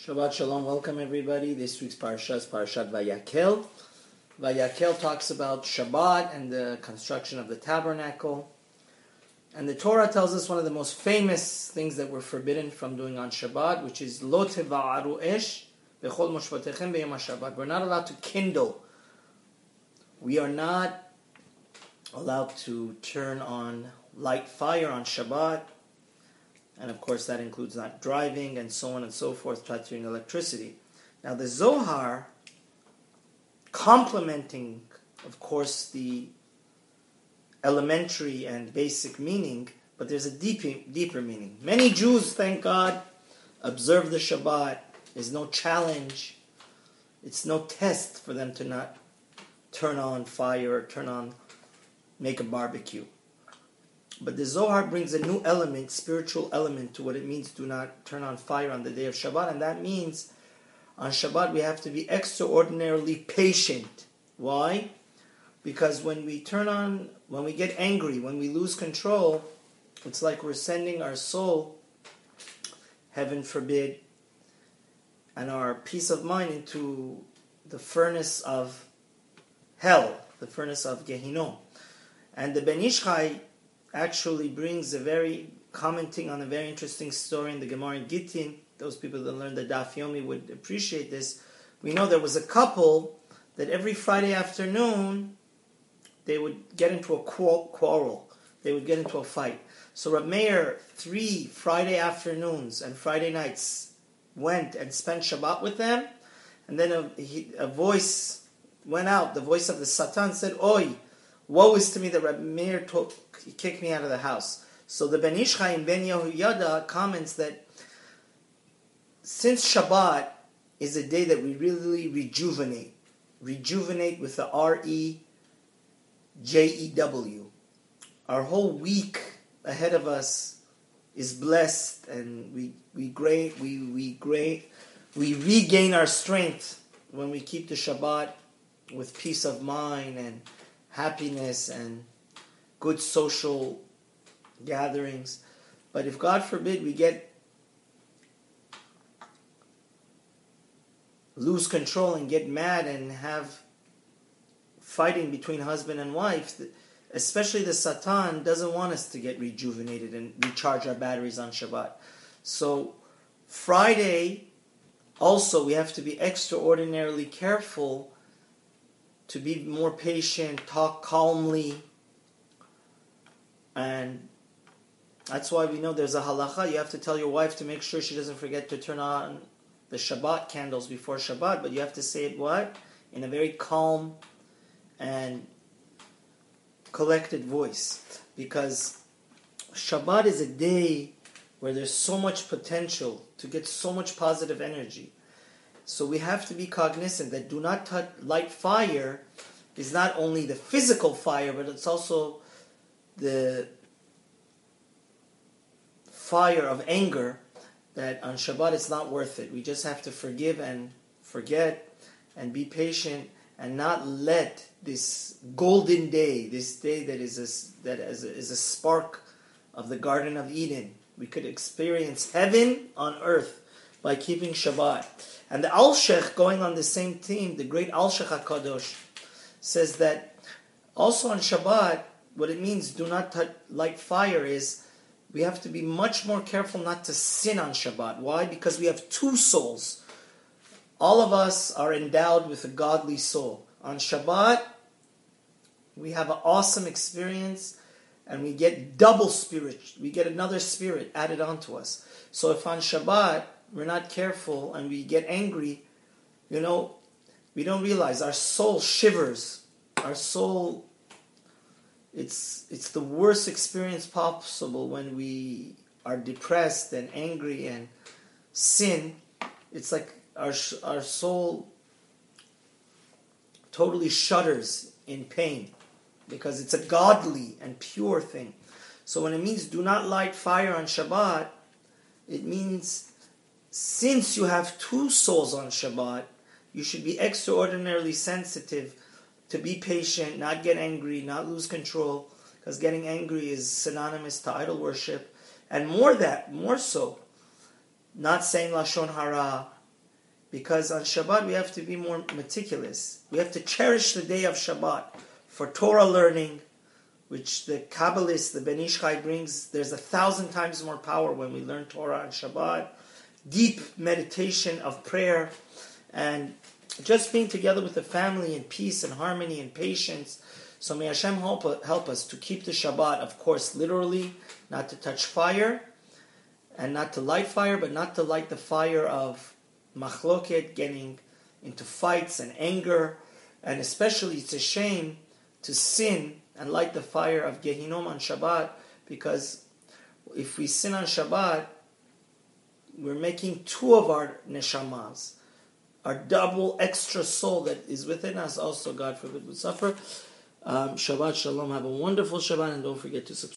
Shabbat Shalom, welcome everybody. This week's parasha is Parashat Vayakhel. Vayakhel talks about Shabbat and the construction of the tabernacle. And the Torah tells us one of the most famous things that we're forbidden from doing on Shabbat, which is Lo teva'aru esh bechol moshvatechem b'yom Shabbat. We're not allowed to kindle. We are not allowed to turn on light fire on Shabbat and of course that includes not driving and so on and so forth, touching electricity. Now the Zohar, complementing, of course, the elementary and basic meaning, but there's a deeper, deeper meaning. Many Jews, thank God, observe the Shabbat. There's no challenge. It's no test for them to not turn on fire, or turn on, make a barbecue. But the Zohar brings a new element, spiritual element, to what it means do not turn on fire on the day of Shabbat. And that means on Shabbat we have to be extraordinarily patient. Why? Because when we turn on, when we get angry, when we lose control, it's like we're sending our soul, heaven forbid, and our peace of mind into the furnace of hell, the furnace of Gehinom. And the Ben Ish Chai actually brings a very commenting on a very interesting story in the Gemara in Gittin. Those people that learn the Daf Yomi would appreciate this. We know there was a couple that every Friday afternoon they would get into a quarrel. They would get into a fight. So Rab Meir, three Friday afternoons and Friday nights, went and spent Shabbat with them. And then a, he, a voice went out, the voice of the Satan said, Oi, woe is to me that Rab Meir took kicked me out of the house. So the Ben Ish Chai in Ben Yehoyada comments that since Shabbat is a day that we really rejuvenate, rejuvenate with the R E J E W, our whole week ahead of us is blessed, and we we great we we great we regain our strength when we keep the Shabbat with peace of mind and happiness and good social gatherings. But if God forbid we get lose control and get mad and have fighting between husband and wife, especially the Satan doesn't want us to get rejuvenated and recharge our batteries on Shabbat. So Friday also we have to be extraordinarily careful to be more patient, talk calmly, and that's why we know there's a halacha. You have to tell your wife to make sure she doesn't forget to turn on the Shabbat candles before Shabbat, but you have to say it what? In a very calm and collected voice. Because Shabbat is a day where there's so much potential to get so much positive energy. So we have to be cognizant that do not touch, light fire is not only the physical fire, but it's also the fire of anger that on Shabbat it's not worth it. We just have to forgive and forget and be patient and not let this golden day, this day that is a, that is a, is a spark of the Garden of Eden, we could experience heaven on earth by keeping Shabbat. And the Alshech, going on the same theme, the great Alshech HaKadosh, says that also on Shabbat, what it means, do not touch, light fire, is we have to be much more careful not to sin on Shabbat. Why? Because we have two souls. All of us are endowed with a godly soul. On Shabbat, we have an awesome experience and we get double spirit. We get another spirit added onto us. So if on Shabbat we're not careful and we get angry, you know, we don't realize our soul shivers. Our soul it's it's the worst experience possible when we are depressed and angry and sin. It's like our our soul totally shudders in pain because it's a godly and pure thing. So when it means do not light fire on Shabbat, it means since you have two souls on Shabbat, you should be extraordinarily sensitive to be patient, not get angry, not lose control, because getting angry is synonymous to idol worship, and more that, more so, not saying lashon hara, because on Shabbat we have to be more meticulous. We have to cherish the day of Shabbat for Torah learning, which the Kabbalist, the Ben Ish Chai brings. There's a thousand times more power when we learn Torah on Shabbat. Deep meditation of prayer and just being together with the family in peace and harmony and patience. So may Hashem help, help us to keep the Shabbat, of course, literally, not to touch fire and not to light fire, but not to light the fire of machloket, getting into fights and anger, and especially it's a shame to sin and light the fire of Gehinom on Shabbat, because if we sin on Shabbat, we're making two of our neshamas, our double extra soul that is within us. Also, God forbid, would suffer. Um, Shabbat Shalom. Have a wonderful Shabbat, and don't forget to subscribe.